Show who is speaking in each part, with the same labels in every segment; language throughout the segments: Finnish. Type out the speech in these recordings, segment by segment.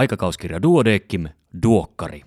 Speaker 1: Aikakauskirja Duodeckim, Duokkari.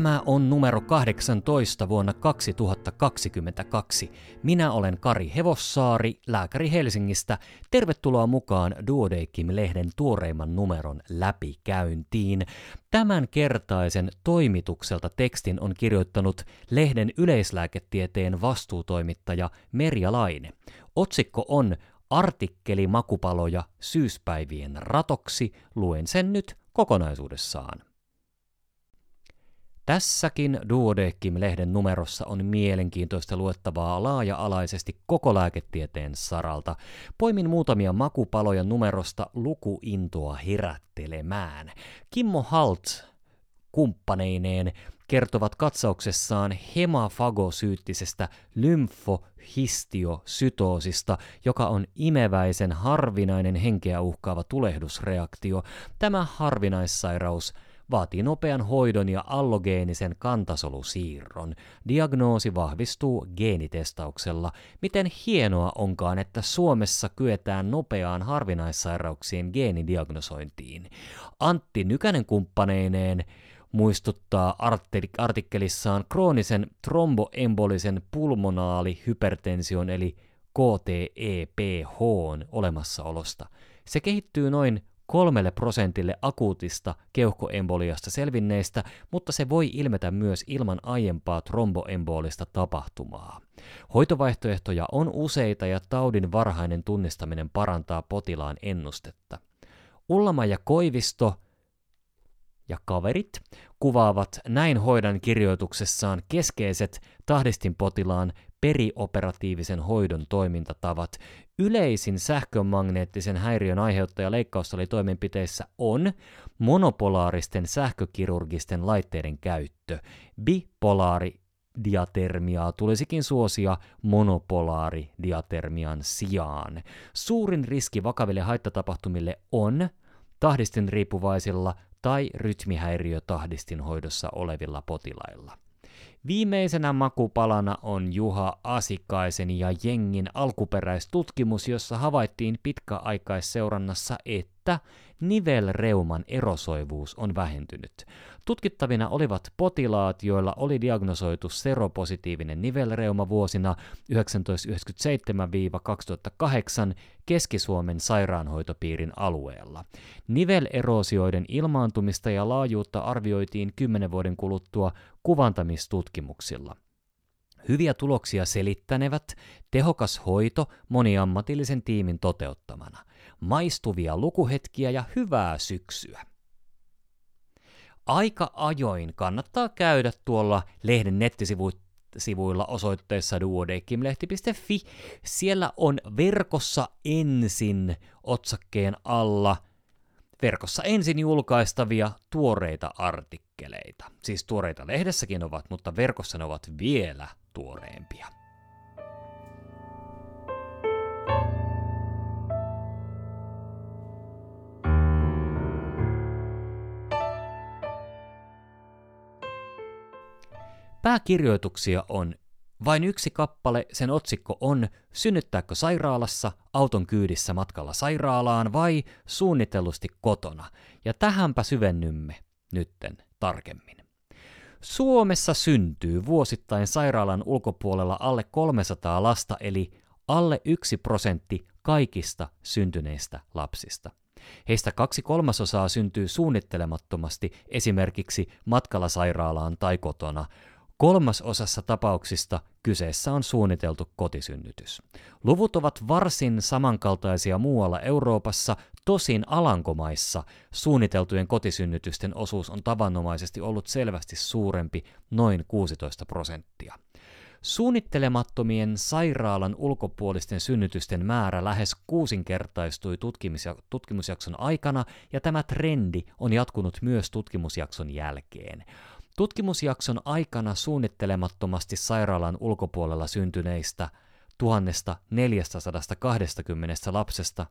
Speaker 1: Tämä on numero 18 vuonna 2022. Minä olen Kari Hevossaari, lääkäri Helsingistä. Tervetuloa mukaan Duodeckim-lehden tuoreimman numeron läpikäyntiin. Tämän kertaisen toimitukselta tekstin on kirjoittanut lehden yleislääketieteen vastuutoimittaja Merja Laine. Otsikko on Artikkeli makupaloja syyspäivien ratoksi. Luen sen nyt kokonaisuudessaan. Tässäkin Duodeckim-lehden numerossa on mielenkiintoista luettavaa laaja-alaisesti koko lääketieteen saralta. Poimin muutamia makupaloja numerosta lukuintoa herättelemään. Kimmo Halt kumppaneineen kertovat katsauksessaan hemafagosyyttisestä lymfohistiosytoosista, joka on imeväisen harvinainen henkeä uhkaava tulehdusreaktio. Tämä harvinaissairaus – vaatii nopean hoidon ja allogeenisen kantasolusiirron. Diagnoosi vahvistuu geenitestauksella. Miten hienoa onkaan, että Suomessa kyetään nopeaan harvinaissairauksien geenidiagnosointiin. Antti Nykänen kumppaneineen muistuttaa artikkelissaan kroonisen tromboembolisen pulmonaalihypertension eli KTEPH olemassaolosta. Se kehittyy noin kolmelle prosentille akuutista keuhkoemboliasta selvinneistä, mutta se voi ilmetä myös ilman aiempaa tromboembolista tapahtumaa. Hoitovaihtoehtoja on useita ja taudin varhainen tunnistaminen parantaa potilaan ennustetta. Ullama ja Koivisto ja kaverit kuvaavat näin hoidan kirjoituksessaan keskeiset tahdistinpotilaan perioperatiivisen hoidon toimintatavat. Yleisin sähkömagneettisen häiriön aiheuttaja toimenpiteissä on monopolaaristen sähkökirurgisten laitteiden käyttö. Bipolaari diatermiaa tulisikin suosia monopolaaridiatermian sijaan. Suurin riski vakaville haittatapahtumille on tahdistin riippuvaisilla tai rytmihäiriötahdistin hoidossa olevilla potilailla. Viimeisenä makupalana on Juha Asikaisen ja jengin alkuperäistutkimus, jossa havaittiin pitkäaikaisseurannassa, että nivelreuman erosoivuus on vähentynyt. Tutkittavina olivat potilaat, joilla oli diagnosoitu seropositiivinen nivelreuma vuosina 1997-2008 Keski-Suomen sairaanhoitopiirin alueella. Nivelerosioiden ilmaantumista ja laajuutta arvioitiin 10 vuoden kuluttua kuvantamistutkimuksilla. Hyviä tuloksia selittänevät tehokas hoito moniammatillisen tiimin toteuttamana, maistuvia lukuhetkiä ja hyvää syksyä. Aika ajoin kannattaa käydä tuolla lehden nettisivuilla osoitteessa duodekimlehti.fi. Siellä on verkossa ensin otsakkeen alla verkossa ensin julkaistavia tuoreita artikkeleita. Siis tuoreita lehdessäkin ovat, mutta verkossa ne ovat vielä tuoreempia. Pääkirjoituksia on vain yksi kappale, sen otsikko on Synnyttääkö sairaalassa, auton kyydissä matkalla sairaalaan vai suunnitellusti kotona? Ja tähänpä syvennymme nytten tarkemmin. Suomessa syntyy vuosittain sairaalan ulkopuolella alle 300 lasta eli alle 1 prosentti kaikista syntyneistä lapsista. Heistä kaksi kolmasosaa syntyy suunnittelemattomasti esimerkiksi matkalla sairaalaan tai kotona, Kolmasosassa tapauksista kyseessä on suunniteltu kotisynnytys. Luvut ovat varsin samankaltaisia muualla Euroopassa, tosin Alankomaissa suunniteltujen kotisynnytysten osuus on tavanomaisesti ollut selvästi suurempi, noin 16 prosenttia. Suunnittelemattomien sairaalan ulkopuolisten synnytysten määrä lähes kuusinkertaistui tutkimusjakson aikana, ja tämä trendi on jatkunut myös tutkimusjakson jälkeen. Tutkimusjakson aikana suunnittelemattomasti sairaalan ulkopuolella syntyneistä 1420 lapsesta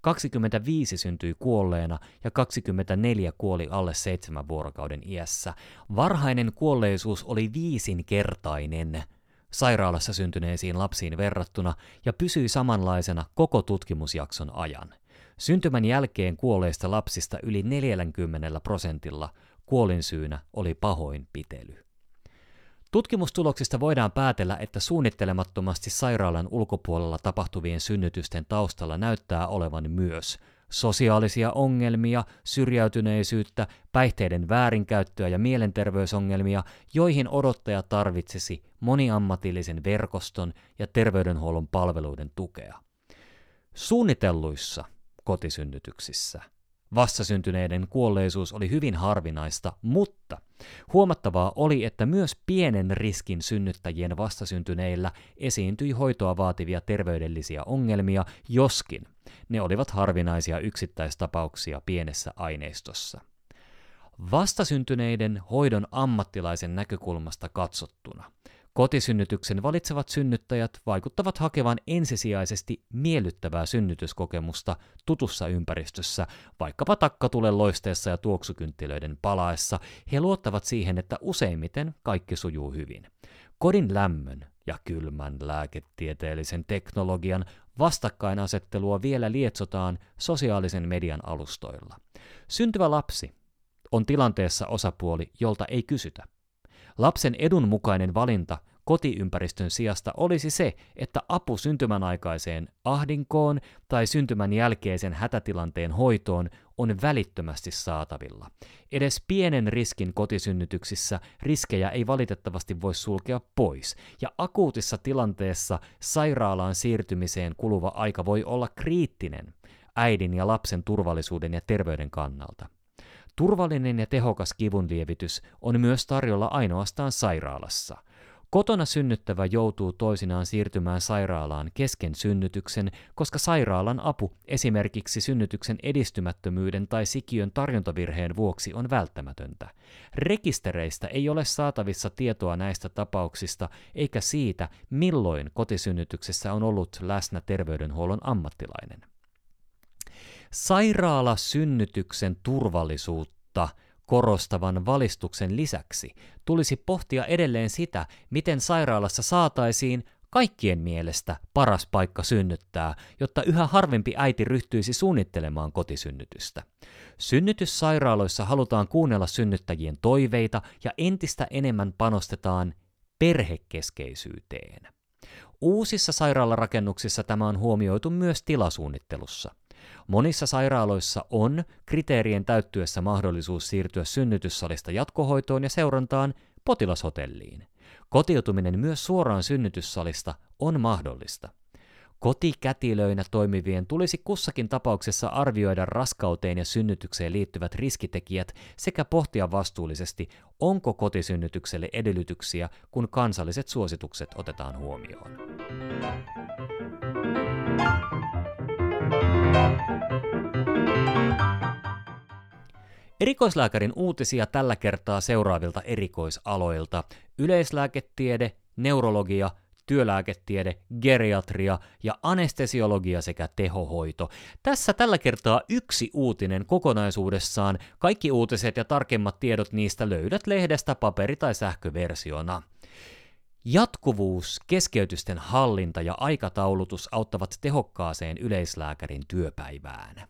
Speaker 1: 25 syntyi kuolleena ja 24 kuoli alle seitsemän vuorokauden iässä. Varhainen kuolleisuus oli viisinkertainen sairaalassa syntyneisiin lapsiin verrattuna ja pysyi samanlaisena koko tutkimusjakson ajan. Syntymän jälkeen kuolleista lapsista yli 40 prosentilla kuolinsyynä oli pahoinpitely. Tutkimustuloksista voidaan päätellä, että suunnittelemattomasti sairaalan ulkopuolella tapahtuvien synnytysten taustalla näyttää olevan myös sosiaalisia ongelmia, syrjäytyneisyyttä, päihteiden väärinkäyttöä ja mielenterveysongelmia, joihin odottaja tarvitsisi moniammatillisen verkoston ja terveydenhuollon palveluiden tukea. Suunnitelluissa kotisynnytyksissä Vastasyntyneiden kuolleisuus oli hyvin harvinaista, mutta huomattavaa oli, että myös pienen riskin synnyttäjien vastasyntyneillä esiintyi hoitoa vaativia terveydellisiä ongelmia, joskin ne olivat harvinaisia yksittäistapauksia pienessä aineistossa. Vastasyntyneiden hoidon ammattilaisen näkökulmasta katsottuna Kotisynnytyksen valitsevat synnyttäjät vaikuttavat hakevan ensisijaisesti miellyttävää synnytyskokemusta tutussa ympäristössä, vaikkapa takkatulen loisteessa ja tuoksukynttilöiden palaessa. He luottavat siihen, että useimmiten kaikki sujuu hyvin. Kodin lämmön ja kylmän lääketieteellisen teknologian vastakkainasettelua vielä lietsotaan sosiaalisen median alustoilla. Syntyvä lapsi on tilanteessa osapuoli, jolta ei kysytä. Lapsen edun mukainen valinta kotiympäristön sijasta olisi se, että apu syntymän aikaiseen ahdinkoon tai syntymän jälkeisen hätätilanteen hoitoon on välittömästi saatavilla. Edes pienen riskin kotisynnytyksissä riskejä ei valitettavasti voi sulkea pois, ja akuutissa tilanteessa sairaalaan siirtymiseen kuluva aika voi olla kriittinen äidin ja lapsen turvallisuuden ja terveyden kannalta. Turvallinen ja tehokas kivunlievitys on myös tarjolla ainoastaan sairaalassa. Kotona synnyttävä joutuu toisinaan siirtymään sairaalaan kesken synnytyksen, koska sairaalan apu esimerkiksi synnytyksen edistymättömyyden tai sikiön tarjontavirheen vuoksi on välttämätöntä. Rekistereistä ei ole saatavissa tietoa näistä tapauksista eikä siitä, milloin kotisynnytyksessä on ollut läsnä terveydenhuollon ammattilainen. Sairaalasynnytyksen turvallisuutta korostavan valistuksen lisäksi tulisi pohtia edelleen sitä, miten sairaalassa saataisiin kaikkien mielestä paras paikka synnyttää, jotta yhä harvempi äiti ryhtyisi suunnittelemaan kotisynnytystä. Synnytyssairaaloissa halutaan kuunnella synnyttäjien toiveita ja entistä enemmän panostetaan perhekeskeisyyteen. Uusissa sairaalarakennuksissa tämä on huomioitu myös tilasuunnittelussa – Monissa sairaaloissa on kriteerien täyttyessä mahdollisuus siirtyä synnytyssalista jatkohoitoon ja seurantaan potilashotelliin. Kotiutuminen myös suoraan synnytyssalista on mahdollista. Kotikätilöinä toimivien tulisi kussakin tapauksessa arvioida raskauteen ja synnytykseen liittyvät riskitekijät sekä pohtia vastuullisesti, onko kotisynnytykselle edellytyksiä, kun kansalliset suositukset otetaan huomioon. Erikoislääkärin uutisia tällä kertaa seuraavilta erikoisaloilta. Yleislääketiede, neurologia, työlääketiede, geriatria ja anestesiologia sekä tehohoito. Tässä tällä kertaa yksi uutinen kokonaisuudessaan. Kaikki uutiset ja tarkemmat tiedot niistä löydät lehdestä paperi- tai sähköversiona. Jatkuvuus, keskeytysten hallinta ja aikataulutus auttavat tehokkaaseen yleislääkärin työpäivään.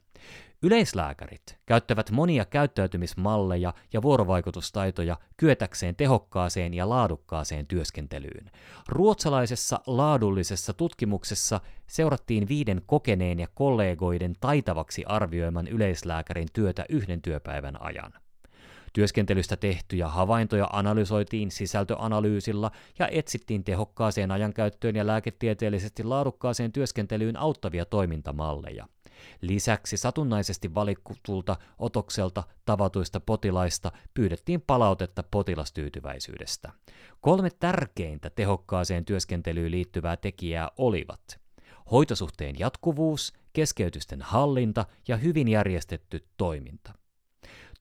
Speaker 1: Yleislääkärit käyttävät monia käyttäytymismalleja ja vuorovaikutustaitoja kyetäkseen tehokkaaseen ja laadukkaaseen työskentelyyn. Ruotsalaisessa laadullisessa tutkimuksessa seurattiin viiden kokeneen ja kollegoiden taitavaksi arvioiman yleislääkärin työtä yhden työpäivän ajan. Työskentelystä tehtyjä havaintoja analysoitiin sisältöanalyysilla ja etsittiin tehokkaaseen ajankäyttöön ja lääketieteellisesti laadukkaaseen työskentelyyn auttavia toimintamalleja. Lisäksi satunnaisesti valikutulta otokselta tavatuista potilaista pyydettiin palautetta potilastyytyväisyydestä. Kolme tärkeintä tehokkaaseen työskentelyyn liittyvää tekijää olivat hoitosuhteen jatkuvuus, keskeytysten hallinta ja hyvin järjestetty toiminta.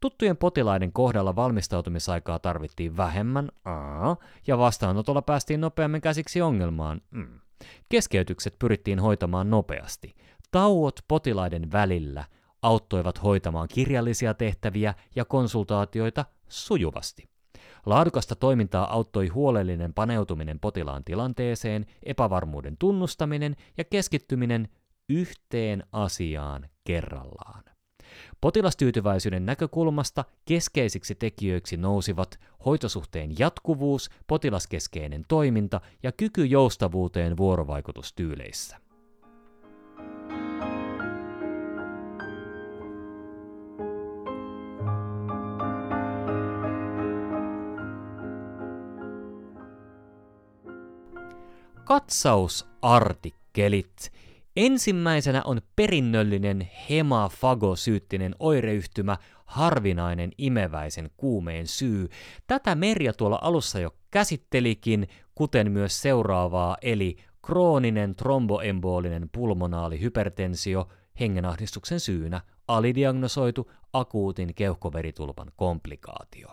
Speaker 1: Tuttujen potilaiden kohdalla valmistautumisaikaa tarvittiin vähemmän, aa, ja vastaanotolla päästiin nopeammin käsiksi ongelmaan. Mm. Keskeytykset pyrittiin hoitamaan nopeasti. Tauot potilaiden välillä auttoivat hoitamaan kirjallisia tehtäviä ja konsultaatioita sujuvasti. Laadukasta toimintaa auttoi huolellinen paneutuminen potilaan tilanteeseen, epävarmuuden tunnustaminen ja keskittyminen yhteen asiaan kerrallaan. Potilastyytyväisyyden näkökulmasta keskeisiksi tekijöiksi nousivat hoitosuhteen jatkuvuus, potilaskeskeinen toiminta ja kyky joustavuuteen vuorovaikutustyyleissä. Katsausartikkelit. Ensimmäisenä on perinnöllinen hemafagosyyttinen oireyhtymä, harvinainen imeväisen kuumeen syy. Tätä Merja tuolla alussa jo käsittelikin, kuten myös seuraavaa, eli krooninen tromboembolinen pulmonaali hypertensio hengenahdistuksen syynä, alidiagnosoitu akuutin keuhkoveritulpan komplikaatio.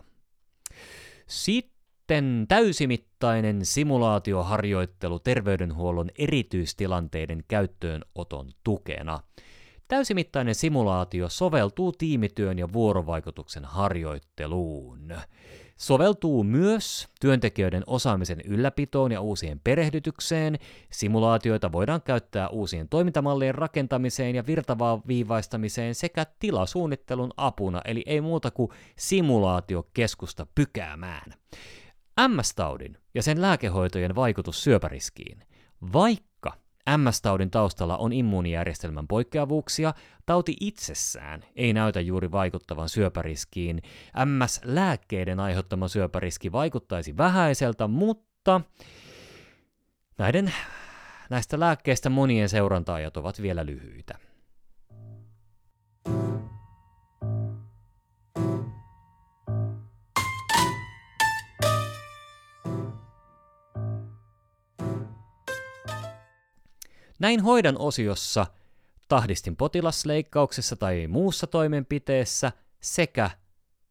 Speaker 1: Sitten sitten täysimittainen simulaatioharjoittelu terveydenhuollon erityistilanteiden käyttöönoton tukena. Täysimittainen simulaatio soveltuu tiimityön ja vuorovaikutuksen harjoitteluun. Soveltuu myös työntekijöiden osaamisen ylläpitoon ja uusien perehdytykseen. Simulaatioita voidaan käyttää uusien toimintamallien rakentamiseen ja virtavaa viivaistamiseen sekä tilasuunnittelun apuna, eli ei muuta kuin simulaatiokeskusta pykäämään. MS-taudin ja sen lääkehoitojen vaikutus syöpäriskiin. Vaikka MS-taudin taustalla on immuunijärjestelmän poikkeavuuksia, tauti itsessään ei näytä juuri vaikuttavan syöpäriskiin. MS-lääkkeiden aiheuttama syöpäriski vaikuttaisi vähäiseltä, mutta näiden, näistä lääkkeistä monien seurantaajat ovat vielä lyhyitä. Näin hoidan osiossa tahdistin potilasleikkauksessa tai muussa toimenpiteessä sekä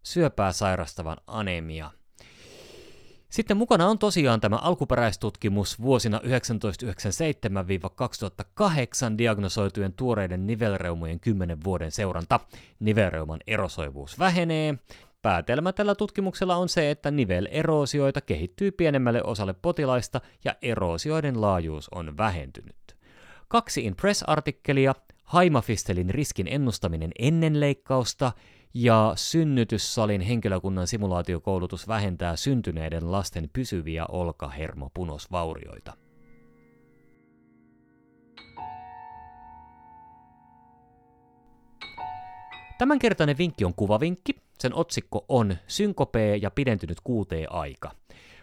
Speaker 1: syöpää sairastavan anemia. Sitten mukana on tosiaan tämä alkuperäistutkimus vuosina 1997-2008 diagnosoitujen tuoreiden nivelreumojen 10 vuoden seuranta. Nivelreuman erosoivuus vähenee. Päätelmä tällä tutkimuksella on se, että niveleroosioita kehittyy pienemmälle osalle potilaista ja eroosioiden laajuus on vähentynyt kaksi Impress-artikkelia, haimafistelin riskin ennustaminen ennen leikkausta ja synnytyssalin henkilökunnan simulaatiokoulutus vähentää syntyneiden lasten pysyviä olkahermopunosvaurioita. Tämänkertainen vinkki on kuvavinkki. Sen otsikko on Synkopee ja pidentynyt kuuteen aika.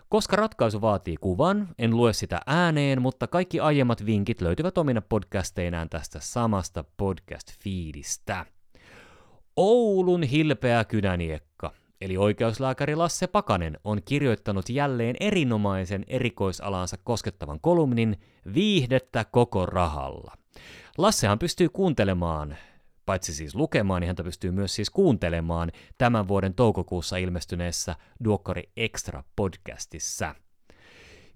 Speaker 1: Koska ratkaisu vaatii kuvan, en lue sitä ääneen, mutta kaikki aiemmat vinkit löytyvät omina podcasteinaan tästä samasta podcast-fiidistä. Oulun hilpeä kynäniekka, eli oikeuslääkäri Lasse Pakanen, on kirjoittanut jälleen erinomaisen erikoisalansa koskettavan kolumnin Viihdettä koko rahalla. Lassehan pystyy kuuntelemaan paitsi siis lukemaan, niin häntä pystyy myös siis kuuntelemaan tämän vuoden toukokuussa ilmestyneessä Duokkari Extra podcastissa.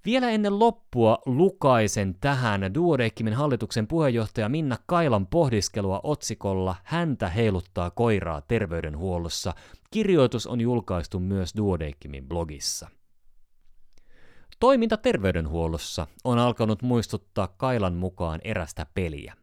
Speaker 1: Vielä ennen loppua lukaisen tähän Duodeckimin hallituksen puheenjohtaja Minna Kailan pohdiskelua otsikolla Häntä heiluttaa koiraa terveydenhuollossa. Kirjoitus on julkaistu myös Duodeckimin blogissa. Toiminta terveydenhuollossa on alkanut muistuttaa Kailan mukaan erästä peliä.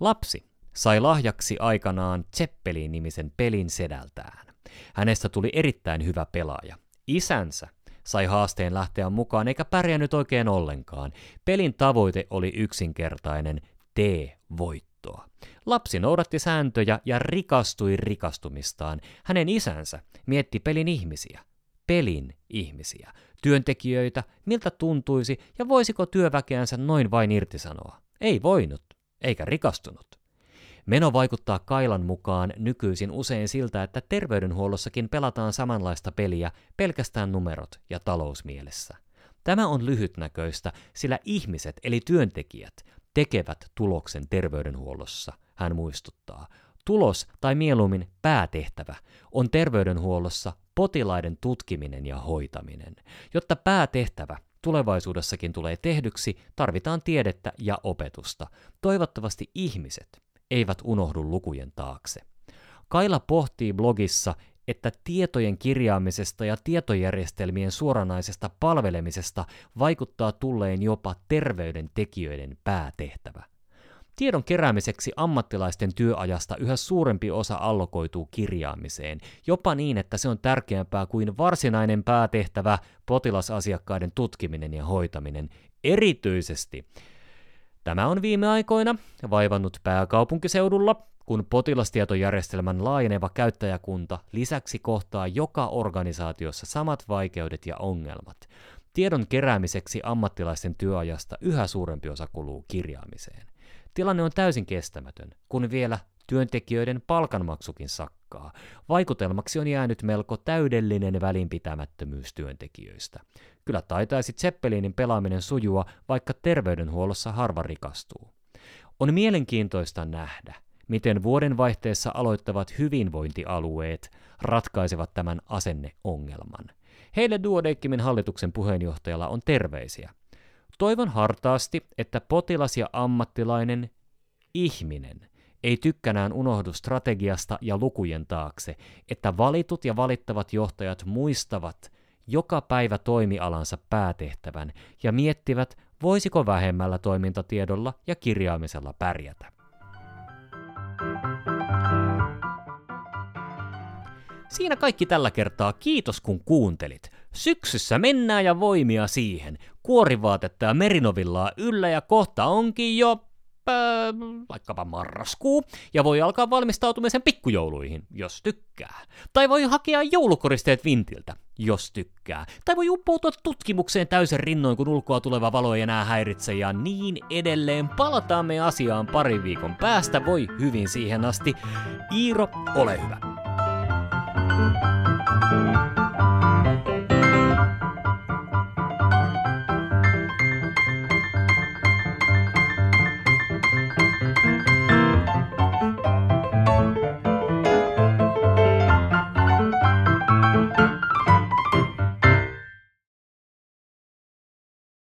Speaker 1: Lapsi, sai lahjaksi aikanaan Zeppelin-nimisen pelin sedältään. Hänestä tuli erittäin hyvä pelaaja. Isänsä sai haasteen lähteä mukaan eikä pärjännyt oikein ollenkaan. Pelin tavoite oli yksinkertainen, tee voittoa. Lapsi noudatti sääntöjä ja rikastui rikastumistaan. Hänen isänsä mietti pelin ihmisiä. Pelin ihmisiä. Työntekijöitä, miltä tuntuisi ja voisiko työväkeänsä noin vain irtisanoa. Ei voinut, eikä rikastunut. Meno vaikuttaa Kailan mukaan nykyisin usein siltä, että terveydenhuollossakin pelataan samanlaista peliä pelkästään numerot ja talousmielessä. Tämä on lyhytnäköistä, sillä ihmiset eli työntekijät tekevät tuloksen terveydenhuollossa, hän muistuttaa. Tulos, tai mieluummin päätehtävä, on terveydenhuollossa potilaiden tutkiminen ja hoitaminen. Jotta päätehtävä tulevaisuudessakin tulee tehdyksi, tarvitaan tiedettä ja opetusta. Toivottavasti ihmiset eivät unohdu lukujen taakse. Kaila pohtii blogissa, että tietojen kirjaamisesta ja tietojärjestelmien suoranaisesta palvelemisesta vaikuttaa tulleen jopa terveydentekijöiden päätehtävä. Tiedon keräämiseksi ammattilaisten työajasta yhä suurempi osa allokoituu kirjaamiseen, jopa niin, että se on tärkeämpää kuin varsinainen päätehtävä, potilasasiakkaiden tutkiminen ja hoitaminen, erityisesti. Tämä on viime aikoina vaivannut pääkaupunkiseudulla, kun potilastietojärjestelmän laajeneva käyttäjäkunta lisäksi kohtaa joka organisaatiossa samat vaikeudet ja ongelmat. Tiedon keräämiseksi ammattilaisten työajasta yhä suurempi osa kuluu kirjaamiseen. Tilanne on täysin kestämätön, kun vielä työntekijöiden palkanmaksukin sakkaa. Vaikutelmaksi on jäänyt melko täydellinen välinpitämättömyys työntekijöistä. Kyllä taitaisi Zeppelinin pelaaminen sujua, vaikka terveydenhuollossa harva rikastuu. On mielenkiintoista nähdä, miten vuodenvaihteessa aloittavat hyvinvointialueet ratkaisevat tämän asenneongelman. Heille Duodeckimin hallituksen puheenjohtajalla on terveisiä. Toivon hartaasti, että potilas ja ammattilainen ihminen ei tykkänään unohdu strategiasta ja lukujen taakse, että valitut ja valittavat johtajat muistavat joka päivä toimialansa päätehtävän ja miettivät, voisiko vähemmällä toimintatiedolla ja kirjaamisella pärjätä. Siinä kaikki tällä kertaa. Kiitos kun kuuntelit. Syksyssä mennään ja voimia siihen. Kuorivaatetta ja merinovillaa yllä ja kohta onkin jo äh, vaikkapa marraskuu, ja voi alkaa valmistautumisen pikkujouluihin, jos tykkää. Tai voi hakea joulukoristeet Vintiltä, jos tykkää. Tai voi uppoutua tutkimukseen täysin rinnoin, kun ulkoa tuleva valo ei enää häiritse, ja niin edelleen. Palataan me asiaan parin viikon päästä, voi hyvin siihen asti. Iiro, ole hyvä.